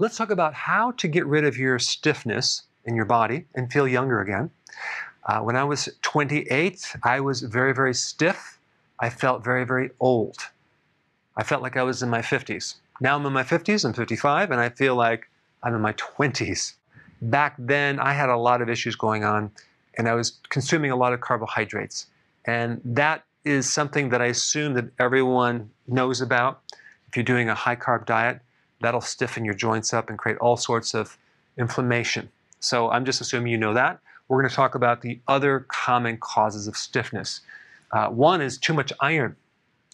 Let's talk about how to get rid of your stiffness in your body and feel younger again. Uh, when I was 28, I was very, very stiff. I felt very, very old. I felt like I was in my 50s. Now I'm in my 50s, I'm 55, and I feel like I'm in my 20s. Back then, I had a lot of issues going on, and I was consuming a lot of carbohydrates. And that is something that I assume that everyone knows about. If you're doing a high carb diet, that'll stiffen your joints up and create all sorts of inflammation. So I'm just assuming you know that. We're going to talk about the other common causes of stiffness. Uh, one is too much iron.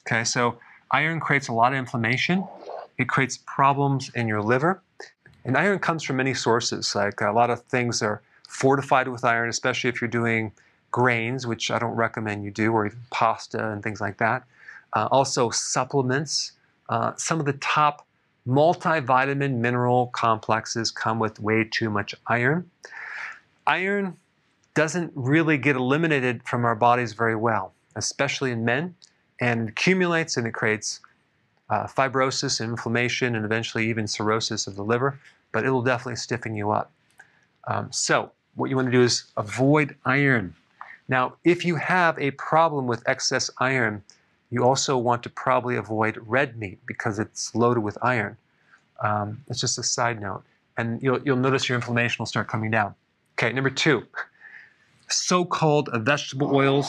Okay, so iron creates a lot of inflammation. It creates problems in your liver. And iron comes from many sources. Like a lot of things are fortified with iron, especially if you're doing grains, which I don't recommend you do, or even pasta and things like that. Uh, also, supplements. Uh, some of the top multivitamin mineral complexes come with way too much iron. Iron doesn't really get eliminated from our bodies very well, especially in men, and accumulates and it creates uh, fibrosis, inflammation, and eventually even cirrhosis of the liver, but it'll definitely stiffen you up. Um, so, what you want to do is avoid iron. Now, if you have a problem with excess iron, you also want to probably avoid red meat because it's loaded with iron. Um, it's just a side note. And you'll, you'll notice your inflammation will start coming down. Okay, number two, so called vegetable oils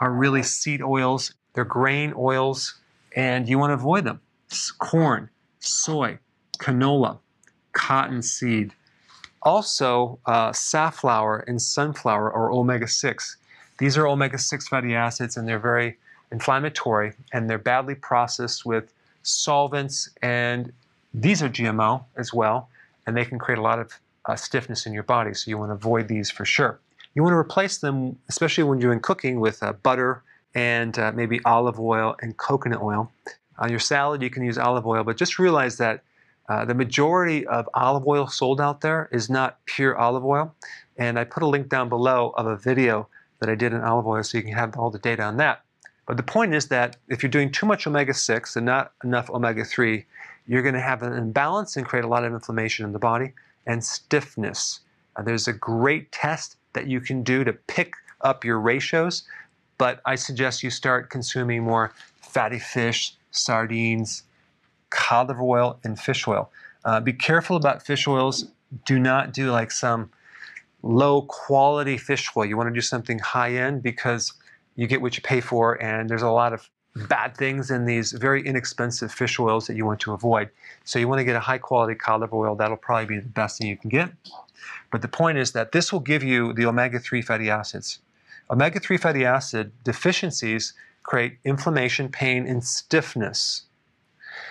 are really seed oils, they're grain oils, and you want to avoid them. Corn, soy, canola, cottonseed. Also, uh, safflower and sunflower are omega 6. These are omega 6 fatty acids, and they're very inflammatory and they're badly processed with solvents, and these are GMO as well, and they can create a lot of uh, stiffness in your body, so you want to avoid these for sure. You want to replace them, especially when you're in cooking, with uh, butter and uh, maybe olive oil and coconut oil. On your salad, you can use olive oil, but just realize that uh, the majority of olive oil sold out there is not pure olive oil. And I put a link down below of a video that I did in olive oil so you can have all the data on that. But the point is that if you're doing too much omega 6 and not enough omega 3, you're going to have an imbalance and create a lot of inflammation in the body and stiffness. Uh, there's a great test that you can do to pick up your ratios, but I suggest you start consuming more fatty fish, sardines, cod liver oil, and fish oil. Uh, be careful about fish oils. Do not do like some low quality fish oil. You want to do something high end because you get what you pay for, and there's a lot of bad things in these very inexpensive fish oils that you want to avoid. So you want to get a high quality cod oil. That'll probably be the best thing you can get. But the point is that this will give you the omega 3 fatty acids. Omega 3 fatty acid deficiencies create inflammation, pain, and stiffness.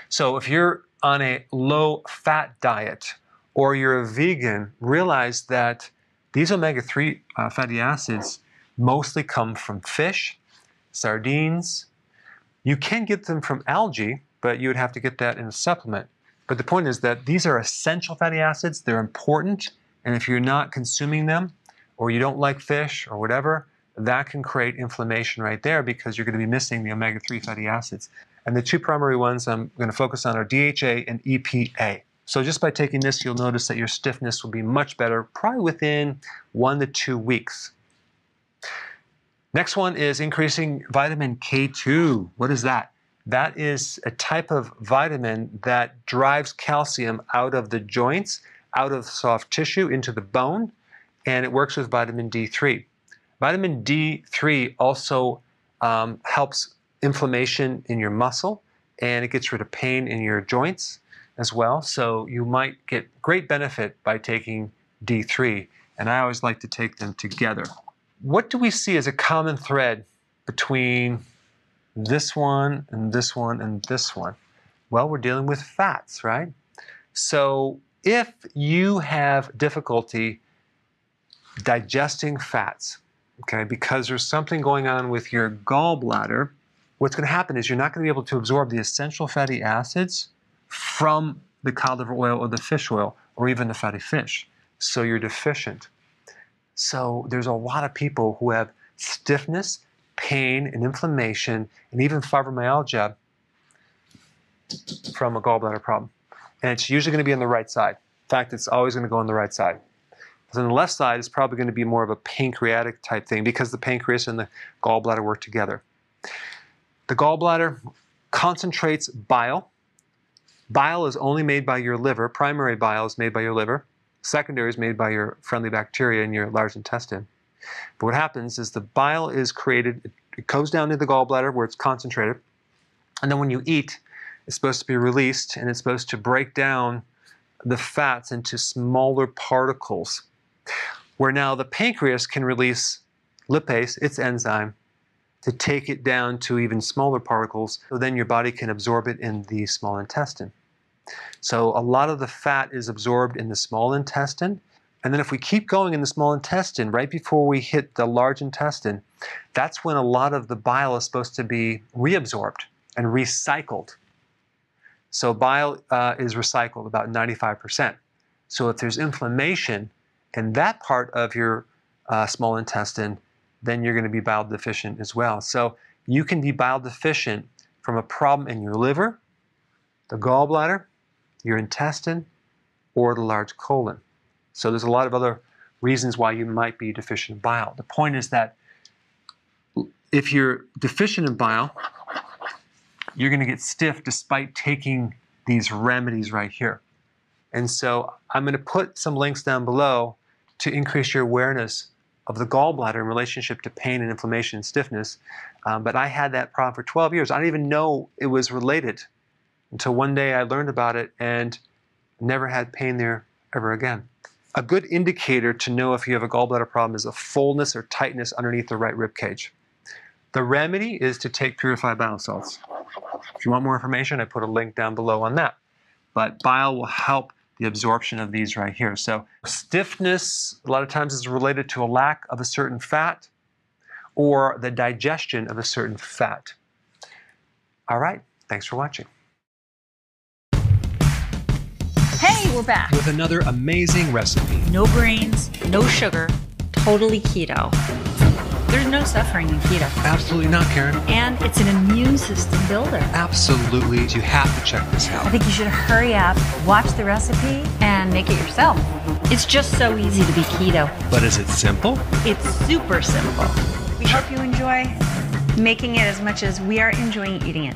So if you're on a low fat diet or you're a vegan, realize that these omega 3 uh, fatty acids mostly come from fish, sardines. You can get them from algae, but you would have to get that in a supplement. But the point is that these are essential fatty acids, they're important, and if you're not consuming them, or you don't like fish, or whatever, that can create inflammation right there because you're going to be missing the omega 3 fatty acids. And the two primary ones I'm going to focus on are DHA and EPA. So just by taking this, you'll notice that your stiffness will be much better, probably within one to two weeks. Next one is increasing vitamin K2. What is that? That is a type of vitamin that drives calcium out of the joints, out of soft tissue into the bone, and it works with vitamin D3. Vitamin D3 also um, helps inflammation in your muscle and it gets rid of pain in your joints as well. So you might get great benefit by taking D3, and I always like to take them together. What do we see as a common thread between this one and this one and this one? Well, we're dealing with fats, right? So if you have difficulty digesting fats, okay, because there's something going on with your gallbladder, what's going to happen is you're not going to be able to absorb the essential fatty acids from the cod liver oil or the fish oil or even the fatty fish. So you're deficient. So there's a lot of people who have stiffness, pain, and inflammation, and even fibromyalgia from a gallbladder problem. And it's usually going to be on the right side. In fact, it's always going to go on the right side. Because on the left side, it's probably going to be more of a pancreatic type thing because the pancreas and the gallbladder work together. The gallbladder concentrates bile. Bile is only made by your liver. Primary bile is made by your liver. Secondary is made by your friendly bacteria in your large intestine. But what happens is the bile is created, it goes down to the gallbladder where it's concentrated. And then when you eat, it's supposed to be released and it's supposed to break down the fats into smaller particles. Where now the pancreas can release lipase, its enzyme, to take it down to even smaller particles, so then your body can absorb it in the small intestine. So a lot of the fat is absorbed in the small intestine. And then if we keep going in the small intestine, right before we hit the large intestine, that's when a lot of the bile is supposed to be reabsorbed and recycled. So bile uh, is recycled about 95%. So if there's inflammation in that part of your uh, small intestine, then you're going to be bile deficient as well. So you can be bile deficient from a problem in your liver, the gallbladder, your intestine, or the large colon. So there's a lot of other reasons why you might be deficient in bile. The point is that if you're deficient in bile, you're going to get stiff despite taking these remedies right here. And so I'm going to put some links down below to increase your awareness of the gallbladder in relationship to pain and inflammation and stiffness. Um, but I had that problem for 12 years. I didn't even know it was related until one day I learned about it and never had pain there ever again. A good indicator to know if you have a gallbladder problem is a fullness or tightness underneath the right rib cage. The remedy is to take purified bile salts. If you want more information, I put a link down below on that. But bile will help the absorption of these right here. So stiffness a lot of times is related to a lack of a certain fat or the digestion of a certain fat. All right, thanks for watching. We're back. With another amazing recipe. No grains, no sugar, totally keto. There's no suffering in keto. Absolutely not, Karen. And it's an immune system builder. Absolutely. You have to check this out. I think you should hurry up, watch the recipe, and make it yourself. It's just so easy to be keto. But is it simple? It's super simple. We hope you enjoy making it as much as we are enjoying eating it.